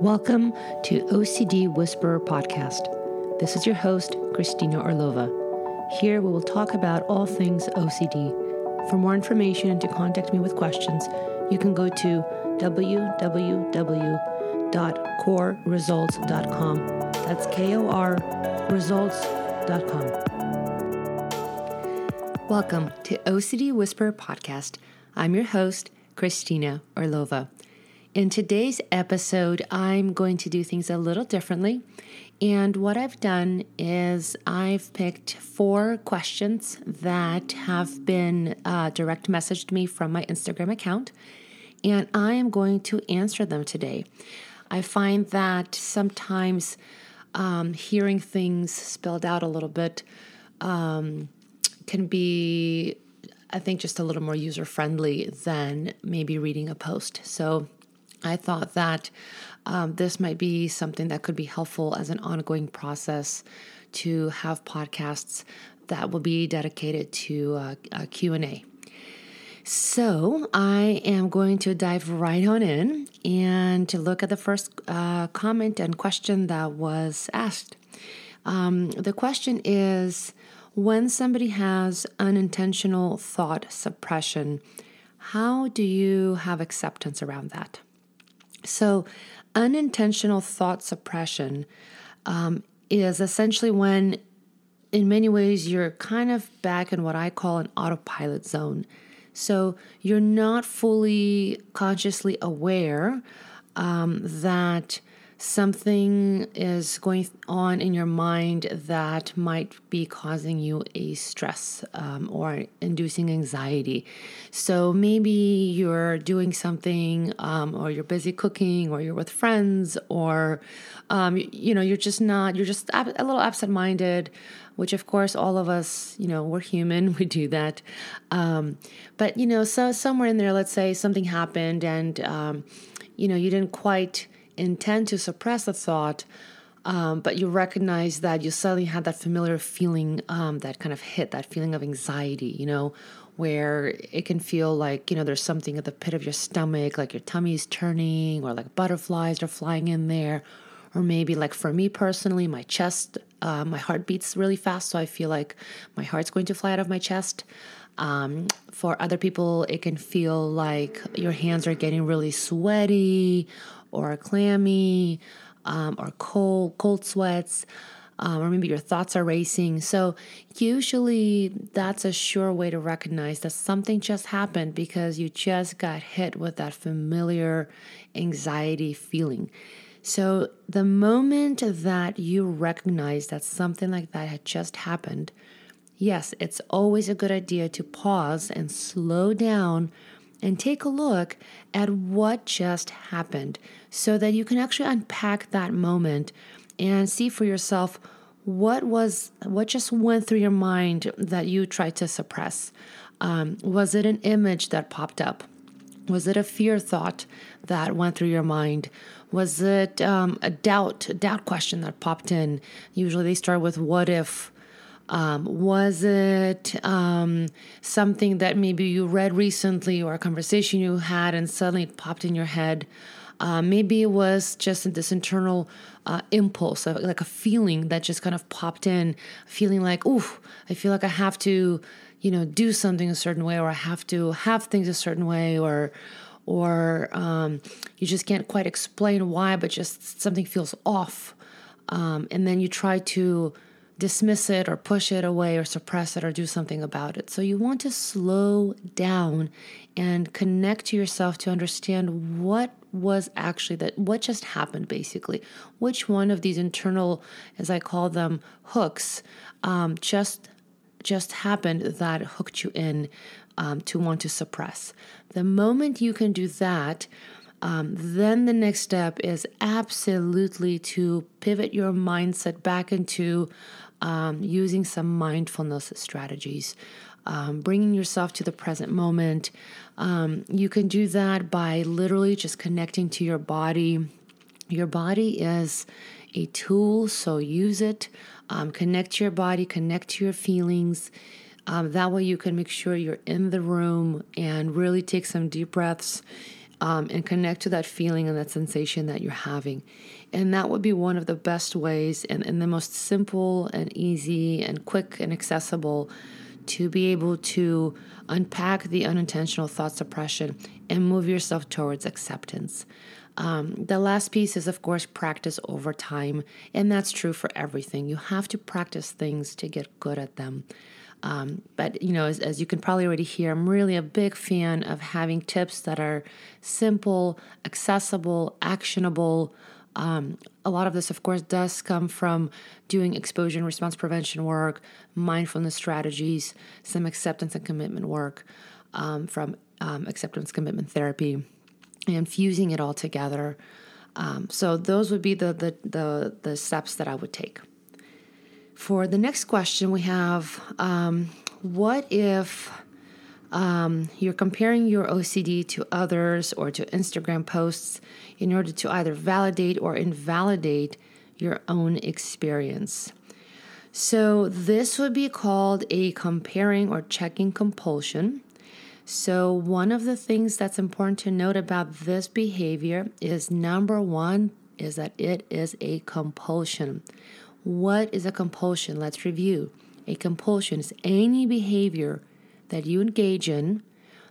Welcome to OCD Whisperer Podcast. This is your host, Christina Orlova. Here we will talk about all things OCD. For more information and to contact me with questions, you can go to www.korresults.com. That's K O R results.com. Welcome to OCD Whisperer Podcast. I'm your host, Christina Orlova. In today's episode, I'm going to do things a little differently. And what I've done is I've picked four questions that have been uh, direct messaged me from my Instagram account, and I am going to answer them today. I find that sometimes um, hearing things spelled out a little bit um, can be, I think, just a little more user friendly than maybe reading a post. So I thought that um, this might be something that could be helpful as an ongoing process to have podcasts that will be dedicated to uh, a Q&A. So I am going to dive right on in and to look at the first uh, comment and question that was asked. Um, the question is when somebody has unintentional thought suppression, how do you have acceptance around that? So, unintentional thought suppression um, is essentially when, in many ways, you're kind of back in what I call an autopilot zone. So, you're not fully consciously aware um, that something is going on in your mind that might be causing you a stress um, or inducing anxiety. So maybe you're doing something, um, or you're busy cooking, or you're with friends, or um, you, you, know you're just not you're just a little absent-minded. Which, of course, all of us, you know, we're human, we do that. Um, but, you know, so somewhere in there, let's say something happened and, um, you know, you didn't quite intend to suppress the thought, um, but you recognize that you suddenly had that familiar feeling um, that kind of hit that feeling of anxiety, you know, where it can feel like, you know, there's something at the pit of your stomach, like your tummy is turning, or like butterflies are flying in there. Or maybe, like for me personally, my chest, uh, my heart beats really fast, so I feel like my heart's going to fly out of my chest. Um, for other people, it can feel like your hands are getting really sweaty or clammy um, or cold, cold sweats. Um, or maybe your thoughts are racing. So, usually, that's a sure way to recognize that something just happened because you just got hit with that familiar anxiety feeling. So, the moment that you recognize that something like that had just happened, yes, it's always a good idea to pause and slow down and take a look at what just happened so that you can actually unpack that moment and see for yourself what was what just went through your mind that you tried to suppress. Um, was it an image that popped up? Was it a fear thought that went through your mind? Was it um, a doubt a doubt question that popped in? Usually they start with what if um, was it um, something that maybe you read recently or a conversation you had and suddenly it popped in your head? Uh, maybe it was just this internal uh, impulse, like a feeling that just kind of popped in, feeling like, ooh, I feel like I have to, you know, do something a certain way, or I have to have things a certain way, or, or um, you just can't quite explain why, but just something feels off, um, and then you try to dismiss it or push it away or suppress it or do something about it. So you want to slow down and connect to yourself to understand what was actually that what just happened basically which one of these internal as i call them hooks um, just just happened that hooked you in um, to want to suppress the moment you can do that um, then the next step is absolutely to pivot your mindset back into um, using some mindfulness strategies, um, bringing yourself to the present moment. Um, you can do that by literally just connecting to your body. Your body is a tool, so use it. Um, connect to your body, connect to your feelings. Um, that way, you can make sure you're in the room and really take some deep breaths um, and connect to that feeling and that sensation that you're having. And that would be one of the best ways and, and the most simple and easy and quick and accessible to be able to unpack the unintentional thought suppression and move yourself towards acceptance. Um, the last piece is, of course, practice over time. And that's true for everything. You have to practice things to get good at them. Um, but, you know, as, as you can probably already hear, I'm really a big fan of having tips that are simple, accessible, actionable. Um, a lot of this, of course, does come from doing exposure and response prevention work, mindfulness strategies, some acceptance and commitment work um, from um, acceptance commitment therapy, and fusing it all together. Um, so those would be the, the the the steps that I would take. For the next question, we have um, what if um, you're comparing your OCD to others or to Instagram posts in order to either validate or invalidate your own experience? So, this would be called a comparing or checking compulsion. So, one of the things that's important to note about this behavior is number one, is that it is a compulsion. What is a compulsion? Let's review. A compulsion is any behavior that you engage in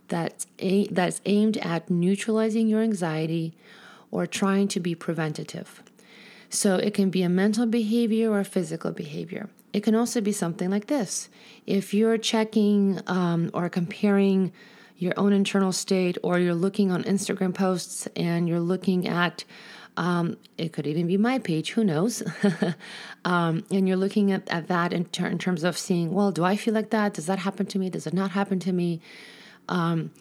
that's, a- that's aimed at neutralizing your anxiety or trying to be preventative. So it can be a mental behavior or a physical behavior. It can also be something like this. If you're checking um, or comparing your own internal state, or you're looking on Instagram posts and you're looking at um, it could even be my page, who knows? um, and you're looking at, at that in, ter- in, terms of seeing, well, do I feel like that? Does that happen to me? Does it not happen to me? Um,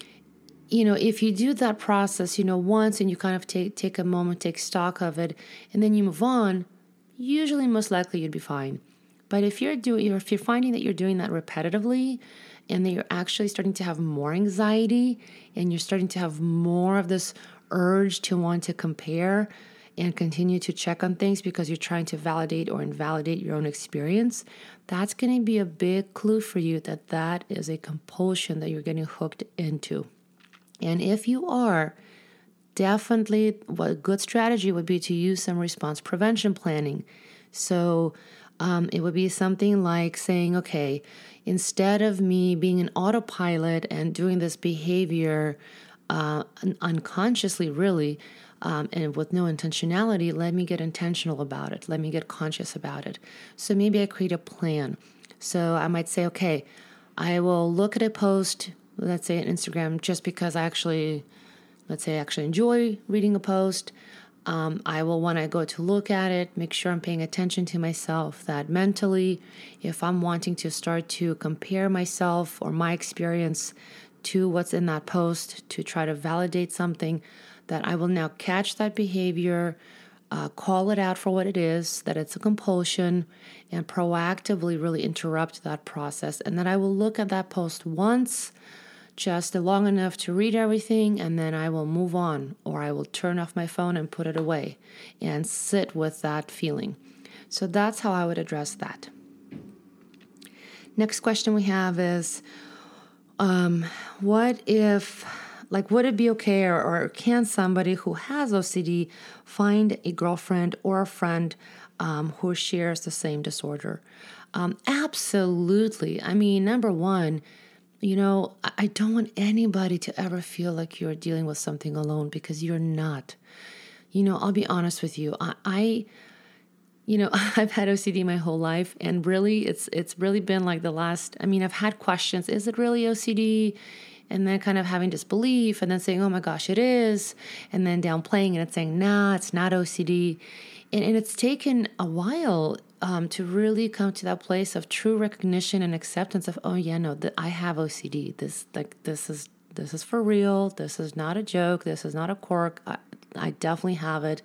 you know, if you do that process, you know, once and you kind of take take a moment, take stock of it, and then you move on, usually most likely you'd be fine. But if you're doing, if you're finding that you're doing that repetitively, and that you're actually starting to have more anxiety, and you're starting to have more of this urge to want to compare and continue to check on things because you're trying to validate or invalidate your own experience, that's going to be a big clue for you that that is a compulsion that you're getting hooked into. And if you are, definitely what a good strategy would be to use some response prevention planning. So um, it would be something like saying, okay, instead of me being an autopilot and doing this behavior uh, unconsciously, really, um, and with no intentionality, let me get intentional about it. Let me get conscious about it. So maybe I create a plan. So I might say, okay, I will look at a post, let's say on Instagram, just because I actually, let's say, I actually enjoy reading a post. Um, I will, when I go to look at it, make sure I'm paying attention to myself. That mentally, if I'm wanting to start to compare myself or my experience to what's in that post to try to validate something, that I will now catch that behavior, uh, call it out for what it is, that it's a compulsion, and proactively really interrupt that process. And then I will look at that post once, just long enough to read everything, and then I will move on, or I will turn off my phone and put it away and sit with that feeling. So that's how I would address that. Next question we have is um, what if like would it be okay or, or, can somebody who has ocd find a girlfriend or a friend um, who shares the same disorder? Um, absolutely. I mean number one you know i don't want anybody to ever feel like you're dealing with something alone because you're not. You know i'll be honest with you. I, I you know i've had ocd my whole life and really it's it's really been like the last i mean i've had questions is it really ocd and then kind of having disbelief and then saying oh my gosh it is and then downplaying it and saying nah it's not ocd and, and it's taken a while um, to really come to that place of true recognition and acceptance of oh yeah no that i have ocd this like this is this is for real. This is not a joke. This is not a quirk. I, I definitely have it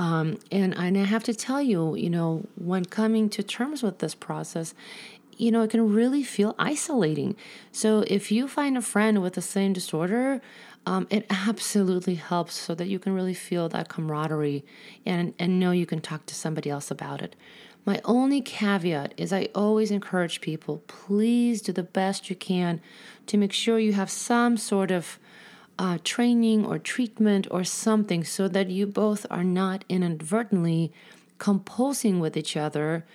um, and, and I have to tell you, you know, when coming to terms with this process, you know, it can really feel isolating. So if you find a friend with the same disorder, um, it absolutely helps so that you can really feel that camaraderie and, and know you can talk to somebody else about it. My only caveat is I always encourage people please do the best you can to make sure you have some sort of uh, training or treatment or something so that you both are not inadvertently compulsing with each other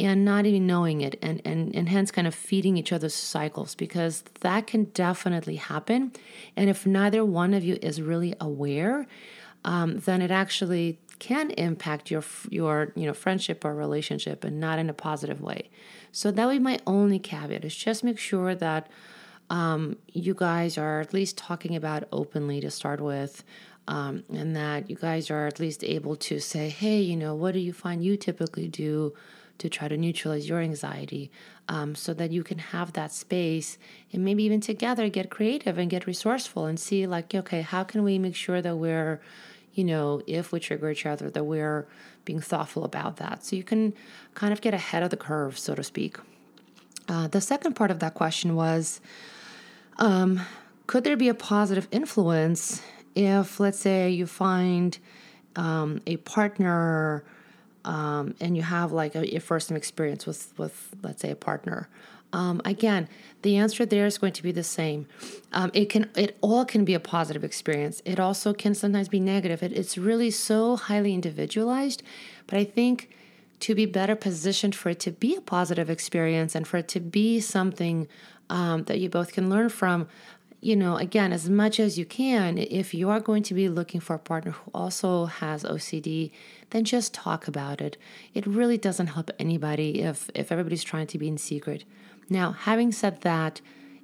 and not even knowing it and, and, and hence kind of feeding each other's cycles because that can definitely happen. And if neither one of you is really aware, um, then it actually can impact your your you know friendship or relationship and not in a positive way. So that would be my only caveat is just make sure that um, you guys are at least talking about openly to start with. Um, and that you guys are at least able to say, hey, you know, what do you find you typically do to try to neutralize your anxiety um, so that you can have that space and maybe even together get creative and get resourceful and see, like, okay, how can we make sure that we're, you know, if we trigger each other, that we're being thoughtful about that. So you can kind of get ahead of the curve, so to speak. Uh, the second part of that question was um, could there be a positive influence if, let's say, you find um, a partner um, and you have like a, first time experience with, with, let's say, a partner? Um, again, the answer there is going to be the same. Um, it can, it all can be a positive experience. It also can sometimes be negative. It, it's really so highly individualized. But I think to be better positioned for it to be a positive experience and for it to be something um, that you both can learn from, you know, again, as much as you can, if you are going to be looking for a partner who also has OCD, then just talk about it. It really doesn't help anybody if if everybody's trying to be in secret. Now, having said that,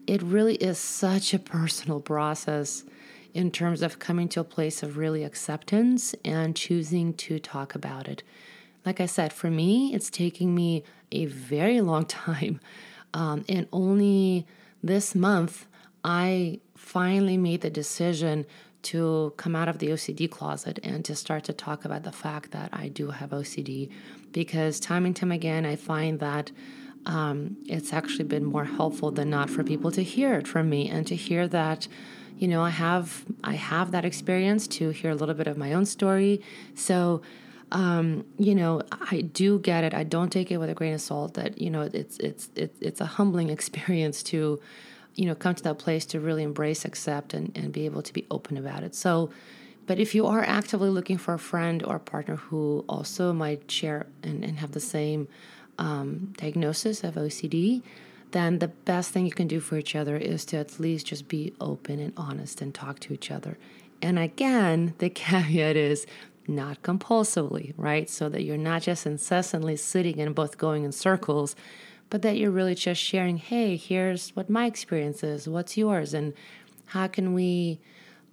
it really is such a personal process in terms of coming to a place of really acceptance and choosing to talk about it. Like I said, for me, it's taking me a very long time. Um, and only this month, I finally made the decision to come out of the OCD closet and to start to talk about the fact that I do have OCD. Because time and time again, I find that um, it's actually been more helpful than not for people to hear it from me and to hear that you know i have i have that experience to hear a little bit of my own story so um, you know i do get it i don't take it with a grain of salt that you know it's it's it's, it's a humbling experience to you know come to that place to really embrace accept and, and be able to be open about it so but if you are actively looking for a friend or a partner who also might share and, and have the same um, diagnosis of OCD, then the best thing you can do for each other is to at least just be open and honest and talk to each other. And again, the caveat is not compulsively, right? So that you're not just incessantly sitting and both going in circles, but that you're really just sharing, hey, here's what my experience is, what's yours, and how can we,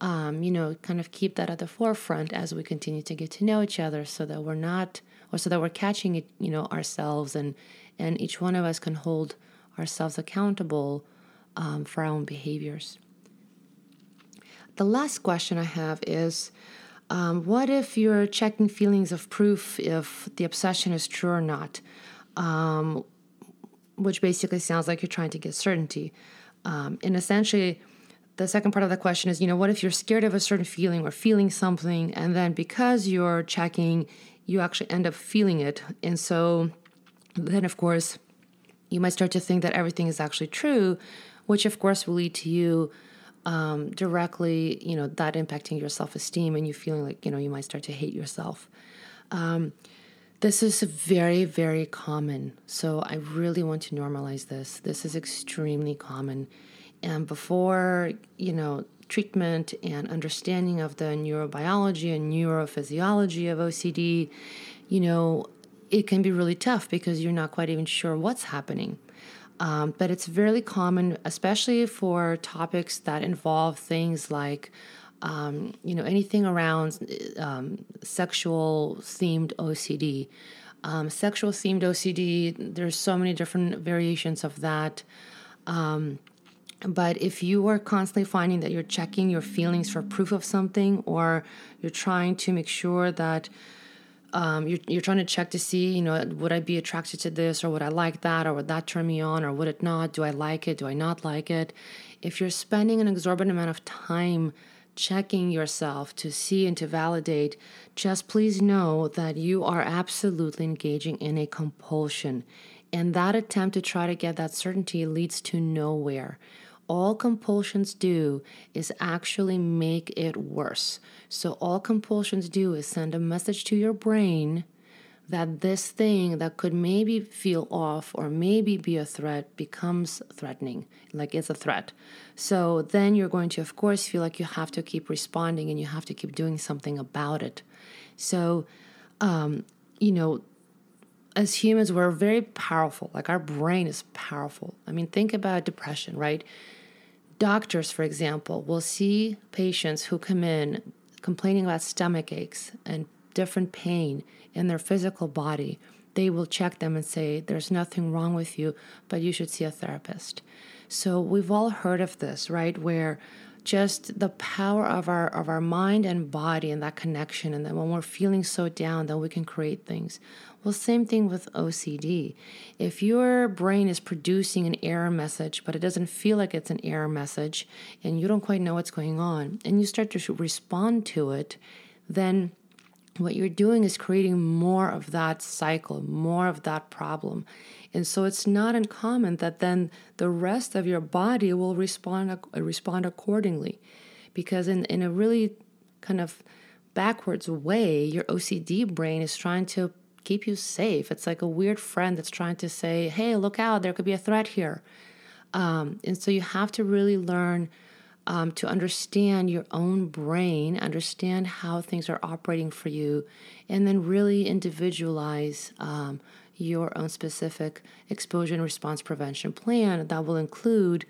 um, you know, kind of keep that at the forefront as we continue to get to know each other so that we're not or so that we're catching it, you know, ourselves and and each one of us can hold ourselves accountable um, for our own behaviors. The last question I have is um, what if you're checking feelings of proof if the obsession is true or not? Um, which basically sounds like you're trying to get certainty. Um, and essentially, the second part of the question is you know, what if you're scared of a certain feeling or feeling something, and then because you're checking you actually end up feeling it. And so then, of course, you might start to think that everything is actually true, which of course will lead to you um, directly, you know, that impacting your self esteem and you feeling like, you know, you might start to hate yourself. Um, this is very, very common. So I really want to normalize this. This is extremely common. And before, you know, treatment and understanding of the neurobiology and neurophysiology of OCD, you know, it can be really tough because you're not quite even sure what's happening. Um, but it's very common, especially for topics that involve things like, um, you know, anything around um, sexual themed OCD. Um, sexual themed OCD, there's so many different variations of that. Um, but if you are constantly finding that you're checking your feelings for proof of something, or you're trying to make sure that um, you're, you're trying to check to see, you know, would I be attracted to this, or would I like that, or would that turn me on, or would it not? Do I like it? Do I not like it? If you're spending an exorbitant amount of time checking yourself to see and to validate, just please know that you are absolutely engaging in a compulsion. And that attempt to try to get that certainty leads to nowhere all compulsions do is actually make it worse. So, all compulsions do is send a message to your brain that this thing that could maybe feel off or maybe be a threat becomes threatening, like it's a threat. So, then you're going to, of course, feel like you have to keep responding and you have to keep doing something about it. So, um, you know, as humans, we're very powerful. Like our brain is powerful. I mean, think about depression, right? Doctors, for example, will see patients who come in complaining about stomach aches and different pain in their physical body. They will check them and say, There's nothing wrong with you, but you should see a therapist. So we've all heard of this, right? Where just the power of our of our mind and body and that connection and then when we're feeling so down then we can create things well, same thing with OCD. If your brain is producing an error message, but it doesn't feel like it's an error message, and you don't quite know what's going on, and you start to respond to it, then what you're doing is creating more of that cycle, more of that problem. And so it's not uncommon that then the rest of your body will respond respond accordingly. Because in, in a really kind of backwards way, your OCD brain is trying to keep you safe. It's like a weird friend that's trying to say, hey, look out, there could be a threat here. Um, and so you have to really learn um, to understand your own brain, understand how things are operating for you, and then really individualize um, your own specific exposure and response prevention plan that will include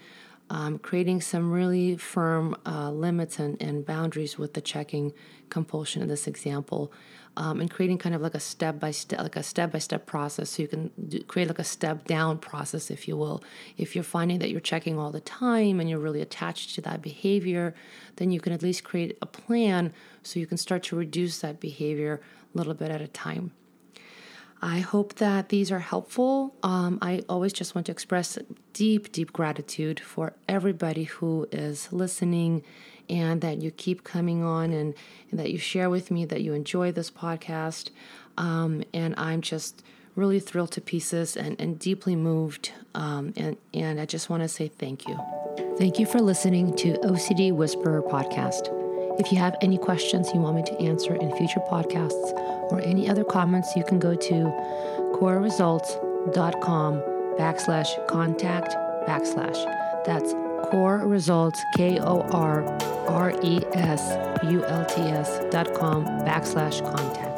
um, creating some really firm uh, limits and, and boundaries with the checking compulsion in this example um, and creating kind of like a step by step, like a step by step process. So you can do, create like a step down process, if you will. If you're finding that you're checking all the time and you're really attached to that behavior, then you can at least create a plan so you can start to reduce that behavior a little bit at a time. I hope that these are helpful. Um, I always just want to express deep, deep gratitude for everybody who is listening and that you keep coming on and, and that you share with me that you enjoy this podcast. Um, and I'm just really thrilled to pieces and, and deeply moved. Um, and, and I just want to say thank you. Thank you for listening to OCD Whisperer podcast. If you have any questions you want me to answer in future podcasts or any other comments, you can go to korresults.com backslash contact backslash. That's core results, K O R R E S U L T S dot com backslash contact.